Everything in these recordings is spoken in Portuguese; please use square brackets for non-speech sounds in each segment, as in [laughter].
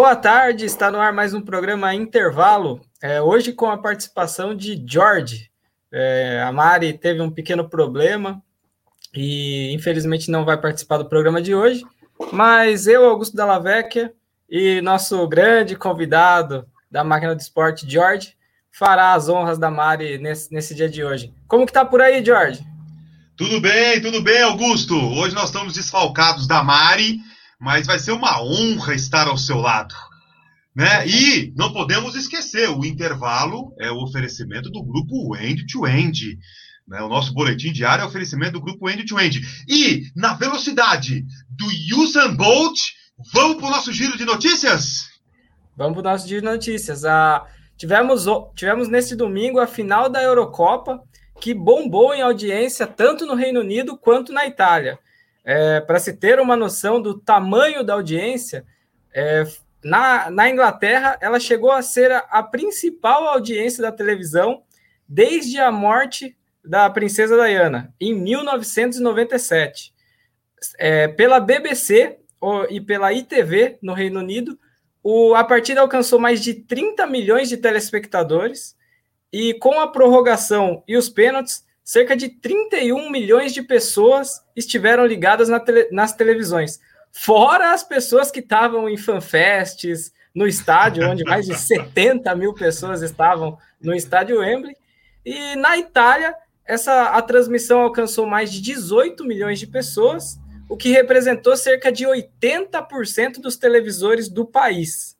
Boa tarde, está no ar mais um programa Intervalo. É, hoje com a participação de George. É, a Mari teve um pequeno problema e infelizmente não vai participar do programa de hoje, mas eu, Augusto Dalla Vecchia, e nosso grande convidado da máquina do esporte, George, fará as honras da Mari nesse, nesse dia de hoje. Como que tá por aí, George? Tudo bem, tudo bem, Augusto. Hoje nós estamos desfalcados da Mari, mas vai ser uma honra estar ao seu lado. Né? E não podemos esquecer, o intervalo é o oferecimento do grupo End to End. Né? O nosso boletim diário é o oferecimento do grupo End to End. E na velocidade do Usain Bolt, vamos para o nosso giro de notícias? Vamos para o nosso giro de notícias. Ah, tivemos, tivemos neste domingo a final da Eurocopa, que bombou em audiência tanto no Reino Unido quanto na Itália. É, Para se ter uma noção do tamanho da audiência, é, na, na Inglaterra ela chegou a ser a, a principal audiência da televisão desde a morte da princesa Diana, em 1997. É, pela BBC e pela ITV no Reino Unido, o, a partida alcançou mais de 30 milhões de telespectadores e com a prorrogação e os pênaltis, cerca de 31 milhões de pessoas estiveram ligadas na tele, nas televisões. Fora as pessoas que estavam em fanfests, no estádio, onde mais de [laughs] 70 mil pessoas estavam no estádio Wembley. E na Itália, essa, a transmissão alcançou mais de 18 milhões de pessoas, o que representou cerca de 80% dos televisores do país.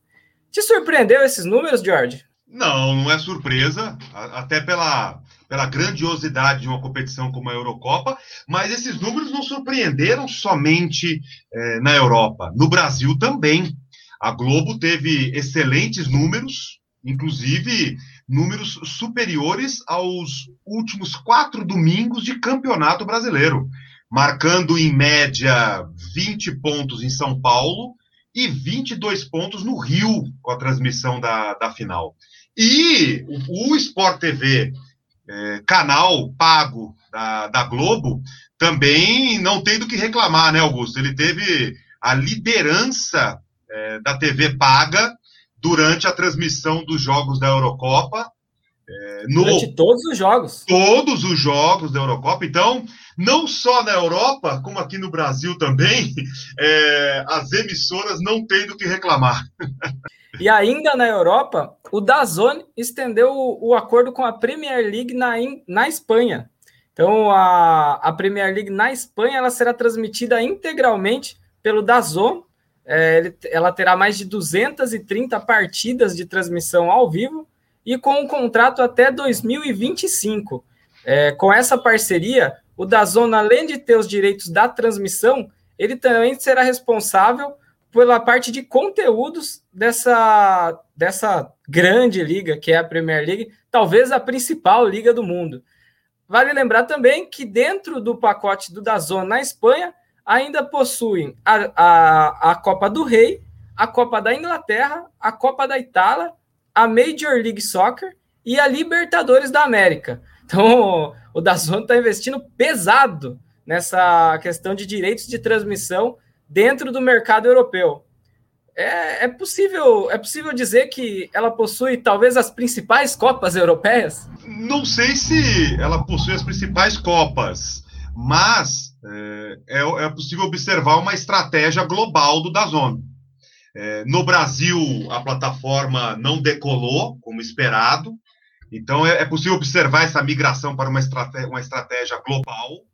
Te surpreendeu esses números, George? Não, não é surpresa, até pela pela grandiosidade de uma competição como a Eurocopa, mas esses números não surpreenderam somente é, na Europa, no Brasil também. A Globo teve excelentes números, inclusive números superiores aos últimos quatro domingos de campeonato brasileiro, marcando em média 20 pontos em São Paulo e 22 pontos no Rio com a transmissão da, da final. E o, o Sport TV é, canal pago da, da Globo, também não tem do que reclamar, né, Augusto? Ele teve a liderança é, da TV paga durante a transmissão dos jogos da Eurocopa. É, no, durante todos os jogos. Todos os jogos da Eurocopa. Então, não só na Europa, como aqui no Brasil também, [laughs] é, as emissoras não têm do que reclamar. [laughs] E ainda na Europa, o Dazone estendeu o, o acordo com a Premier League na, na Espanha. Então, a, a Premier League na Espanha ela será transmitida integralmente pelo Dazone. É, ela terá mais de 230 partidas de transmissão ao vivo e com um contrato até 2025. É, com essa parceria, o Dazone, além de ter os direitos da transmissão, ele também será responsável pela parte de conteúdos dessa, dessa grande liga, que é a Premier League, talvez a principal liga do mundo. Vale lembrar também que dentro do pacote do Dazon na Espanha, ainda possuem a, a, a Copa do Rei, a Copa da Inglaterra, a Copa da Itália, a Major League Soccer e a Libertadores da América. Então, o Dazon está investindo pesado nessa questão de direitos de transmissão dentro do mercado europeu. É, é, possível, é possível dizer que ela possui talvez as principais copas europeias? Não sei se ela possui as principais copas, mas é, é, é possível observar uma estratégia global do Dazon. É, no Brasil, a plataforma não decolou como esperado, então é, é possível observar essa migração para uma estratégia, uma estratégia global.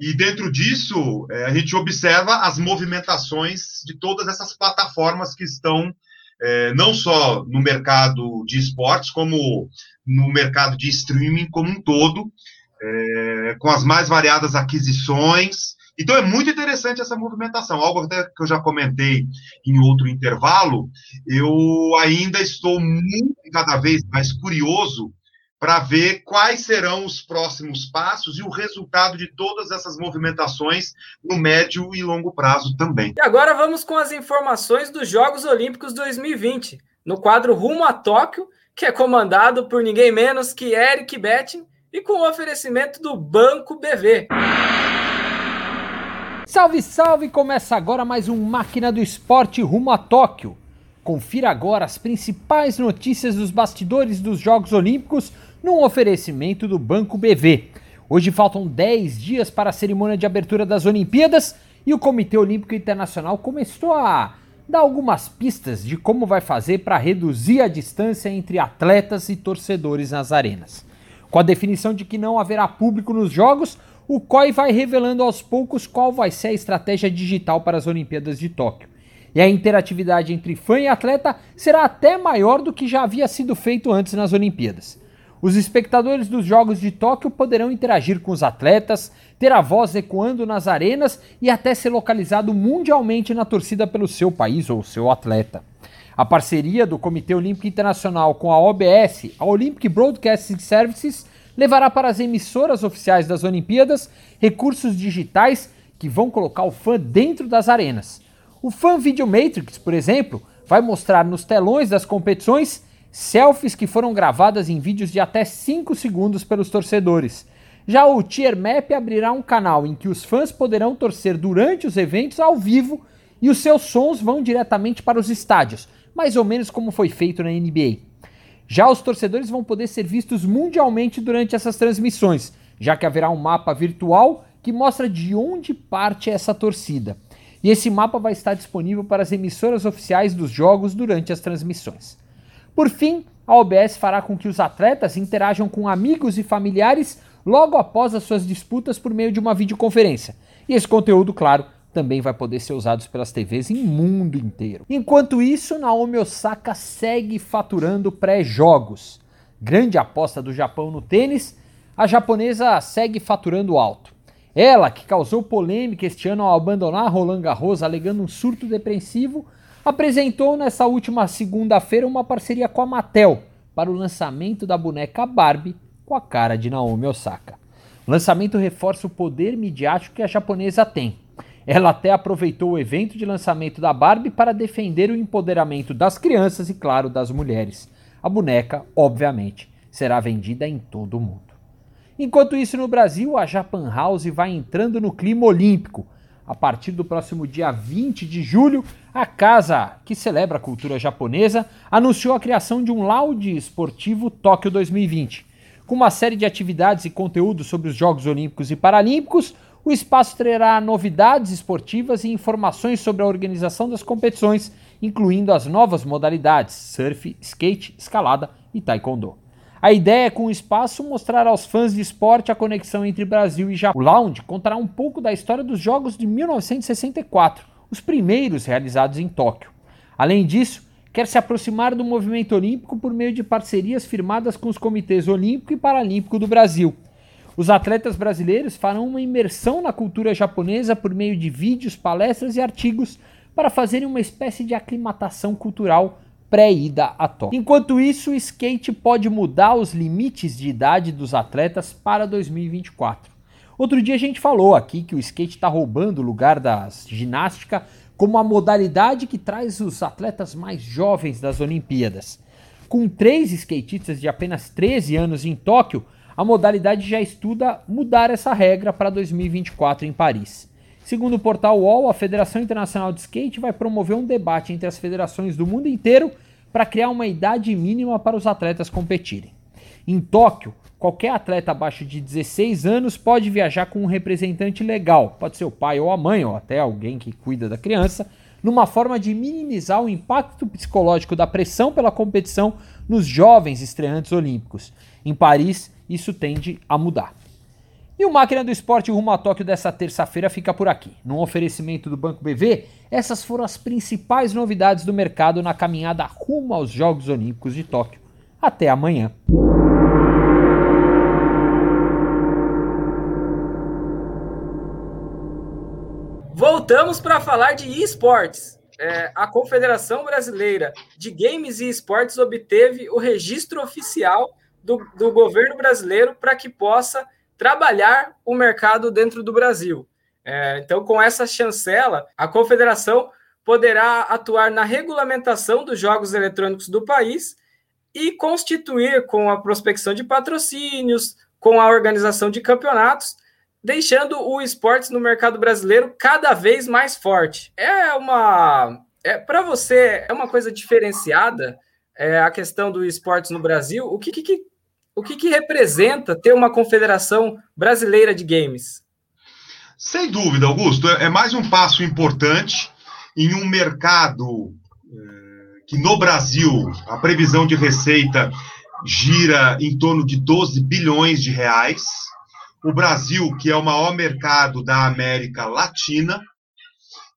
E dentro disso, é, a gente observa as movimentações de todas essas plataformas que estão é, não só no mercado de esportes, como no mercado de streaming como um todo, é, com as mais variadas aquisições. Então é muito interessante essa movimentação. Algo até que eu já comentei em outro intervalo, eu ainda estou muito cada vez mais curioso para ver quais serão os próximos passos e o resultado de todas essas movimentações no médio e longo prazo também. E agora vamos com as informações dos Jogos Olímpicos 2020, no quadro Rumo a Tóquio, que é comandado por ninguém menos que Eric Betting e com o oferecimento do Banco BV. Salve, salve! Começa agora mais um Máquina do Esporte rumo a Tóquio. Confira agora as principais notícias dos bastidores dos Jogos Olímpicos num oferecimento do Banco BV. Hoje faltam 10 dias para a cerimônia de abertura das Olimpíadas e o Comitê Olímpico Internacional começou a dar algumas pistas de como vai fazer para reduzir a distância entre atletas e torcedores nas arenas. Com a definição de que não haverá público nos Jogos, o COI vai revelando aos poucos qual vai ser a estratégia digital para as Olimpíadas de Tóquio. E a interatividade entre fã e atleta será até maior do que já havia sido feito antes nas Olimpíadas. Os espectadores dos Jogos de Tóquio poderão interagir com os atletas, ter a voz ecoando nas arenas e até ser localizado mundialmente na torcida pelo seu país ou seu atleta. A parceria do Comitê Olímpico Internacional com a OBS, a Olympic Broadcasting Services, levará para as emissoras oficiais das Olimpíadas recursos digitais que vão colocar o fã dentro das arenas. O Fan Video Matrix, por exemplo, vai mostrar nos telões das competições selfies que foram gravadas em vídeos de até 5 segundos pelos torcedores. Já o Tier Map abrirá um canal em que os fãs poderão torcer durante os eventos ao vivo e os seus sons vão diretamente para os estádios, mais ou menos como foi feito na NBA. Já os torcedores vão poder ser vistos mundialmente durante essas transmissões, já que haverá um mapa virtual que mostra de onde parte essa torcida e esse mapa vai estar disponível para as emissoras oficiais dos jogos durante as transmissões. Por fim, a OBS fará com que os atletas interajam com amigos e familiares logo após as suas disputas por meio de uma videoconferência. E esse conteúdo, claro, também vai poder ser usado pelas TVs em mundo inteiro. Enquanto isso, Naomi Osaka segue faturando pré-jogos. Grande aposta do Japão no tênis, a japonesa segue faturando alto. Ela, que causou polêmica este ano ao abandonar Roland Garros alegando um surto depressivo, apresentou nessa última segunda-feira uma parceria com a Mattel para o lançamento da boneca Barbie com a cara de Naomi Osaka. O lançamento reforça o poder midiático que a japonesa tem. Ela até aproveitou o evento de lançamento da Barbie para defender o empoderamento das crianças e, claro, das mulheres. A boneca, obviamente, será vendida em todo o mundo. Enquanto isso, no Brasil, a Japan House vai entrando no clima olímpico. A partir do próximo dia 20 de julho, a casa que celebra a cultura japonesa anunciou a criação de um laude esportivo Tóquio 2020. Com uma série de atividades e conteúdos sobre os Jogos Olímpicos e Paralímpicos, o espaço terá novidades esportivas e informações sobre a organização das competições, incluindo as novas modalidades surf, skate, escalada e taekwondo. A ideia é, com o espaço, mostrar aos fãs de esporte a conexão entre Brasil e Japão. O Lounge contará um pouco da história dos Jogos de 1964, os primeiros realizados em Tóquio. Além disso, quer se aproximar do movimento olímpico por meio de parcerias firmadas com os comitês Olímpico e Paralímpico do Brasil. Os atletas brasileiros farão uma imersão na cultura japonesa por meio de vídeos, palestras e artigos para fazerem uma espécie de aclimatação cultural pré-ida a Tóquio. Enquanto isso, o skate pode mudar os limites de idade dos atletas para 2024. Outro dia a gente falou aqui que o skate está roubando o lugar da ginástica como a modalidade que traz os atletas mais jovens das Olimpíadas. Com três skatistas de apenas 13 anos em Tóquio, a modalidade já estuda mudar essa regra para 2024 em Paris. Segundo o portal UOL, a Federação Internacional de Skate vai promover um debate entre as federações do mundo inteiro para criar uma idade mínima para os atletas competirem. Em Tóquio, qualquer atleta abaixo de 16 anos pode viajar com um representante legal, pode ser o pai ou a mãe, ou até alguém que cuida da criança, numa forma de minimizar o impacto psicológico da pressão pela competição nos jovens estreantes olímpicos. Em Paris, isso tende a mudar. E o Máquina do Esporte rumo a Tóquio dessa terça-feira fica por aqui. Num oferecimento do Banco BV, essas foram as principais novidades do mercado na caminhada rumo aos Jogos Olímpicos de Tóquio. Até amanhã. Voltamos para falar de esportes. É, a Confederação Brasileira de Games e Esportes obteve o registro oficial do, do governo brasileiro para que possa trabalhar o mercado dentro do Brasil. É, então, com essa chancela, a confederação poderá atuar na regulamentação dos jogos eletrônicos do país e constituir com a prospecção de patrocínios, com a organização de campeonatos, deixando o esportes no mercado brasileiro cada vez mais forte. É uma é, para você, é uma coisa diferenciada é, a questão do esportes no Brasil? O que, que, o que, que representa ter uma confederação brasileira de games? Sem dúvida, Augusto, é, é mais um passo importante em um mercado é, que no Brasil a previsão de receita gira em torno de 12 bilhões de reais. O Brasil, que é o maior mercado da América Latina,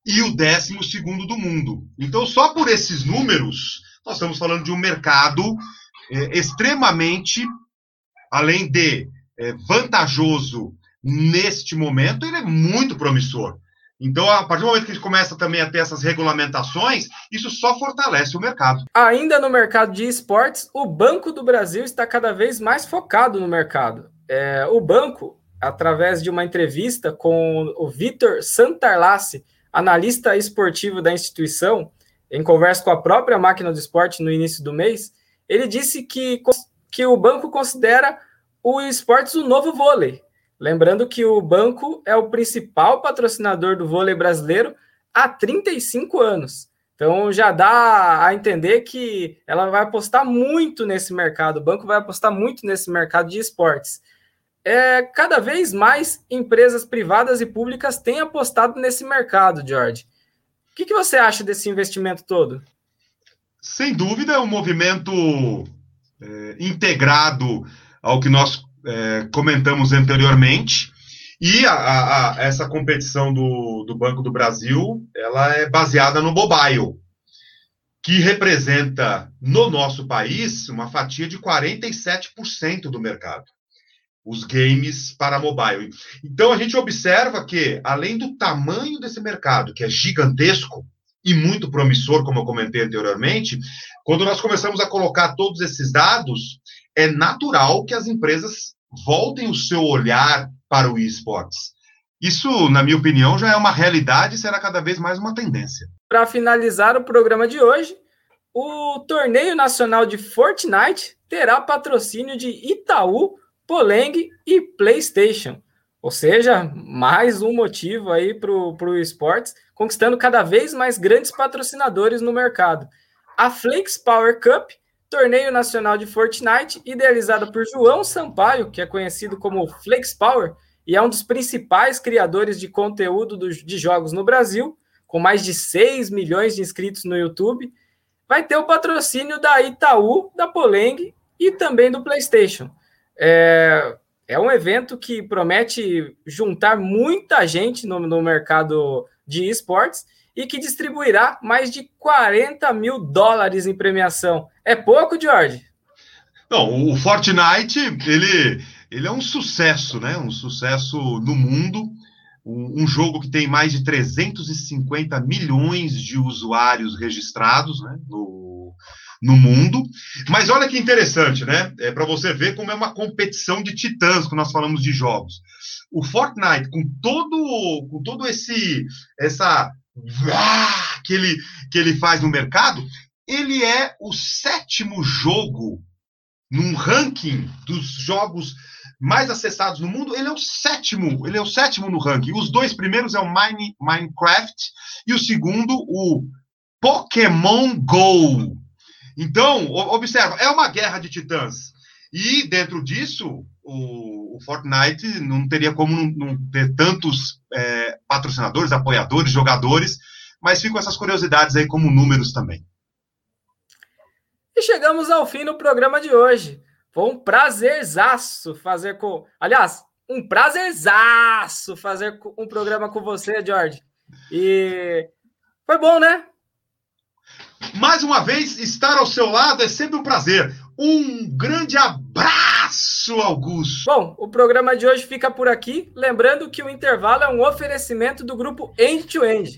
e o décimo segundo do mundo. Então, só por esses números, nós estamos falando de um mercado é, extremamente, além de é, vantajoso neste momento, ele é muito promissor. Então, a partir do momento que gente começa também a ter essas regulamentações, isso só fortalece o mercado. Ainda no mercado de esportes, o Banco do Brasil está cada vez mais focado no mercado. É, o banco, através de uma entrevista com o Vitor Santarlace, analista esportivo da instituição, em conversa com a própria máquina do esporte no início do mês, ele disse que, que o banco considera o esportes o novo vôlei. Lembrando que o banco é o principal patrocinador do vôlei brasileiro há 35 anos. Então já dá a entender que ela vai apostar muito nesse mercado, o banco vai apostar muito nesse mercado de esportes é, cada vez mais empresas privadas e públicas têm apostado nesse mercado, George. O que, que você acha desse investimento todo? Sem dúvida, é um movimento é, integrado ao que nós é, comentamos anteriormente. E a, a, a, essa competição do, do Banco do Brasil, ela é baseada no mobile, que representa no nosso país uma fatia de 47% do mercado os games para mobile. Então a gente observa que, além do tamanho desse mercado, que é gigantesco e muito promissor, como eu comentei anteriormente, quando nós começamos a colocar todos esses dados, é natural que as empresas voltem o seu olhar para o esportes. Isso, na minha opinião, já é uma realidade e será cada vez mais uma tendência. Para finalizar o programa de hoje, o torneio nacional de Fortnite terá patrocínio de Itaú Poleng e PlayStation. Ou seja, mais um motivo aí para o esportes, conquistando cada vez mais grandes patrocinadores no mercado. A Flex Power Cup, torneio nacional de Fortnite, idealizada por João Sampaio, que é conhecido como Flex Power, e é um dos principais criadores de conteúdo do, de jogos no Brasil, com mais de 6 milhões de inscritos no YouTube, vai ter o patrocínio da Itaú, da Poleng e também do PlayStation. É, é um evento que promete juntar muita gente no, no mercado de esportes e que distribuirá mais de 40 mil dólares em premiação. É pouco, George? Não, o Fortnite, ele, ele é um sucesso, né? Um sucesso no mundo. Um, jogo que tem mais de 350 milhões de usuários registrados né? no, no mundo. Mas olha que interessante, né? É para você ver como é uma competição de titãs quando nós falamos de jogos. O Fortnite, com todo, com todo esse essa que ele, que ele faz no mercado, ele é o sétimo jogo num ranking dos jogos mais acessados no mundo, ele é o sétimo, ele é o sétimo no ranking. Os dois primeiros é o Mine, Minecraft e o segundo o Pokémon Go. Então, observa, é uma guerra de titãs. E dentro disso, o, o Fortnite não teria como não, não ter tantos é, patrocinadores, apoiadores, jogadores, mas ficam essas curiosidades aí como números também. E chegamos ao fim do programa de hoje. Foi um prazerzaço fazer com. Aliás, um prazerzaço fazer um programa com você, George. E foi bom, né? Mais uma vez, estar ao seu lado é sempre um prazer. Um grande abraço, Augusto. Bom, o programa de hoje fica por aqui. Lembrando que o intervalo é um oferecimento do grupo End to End.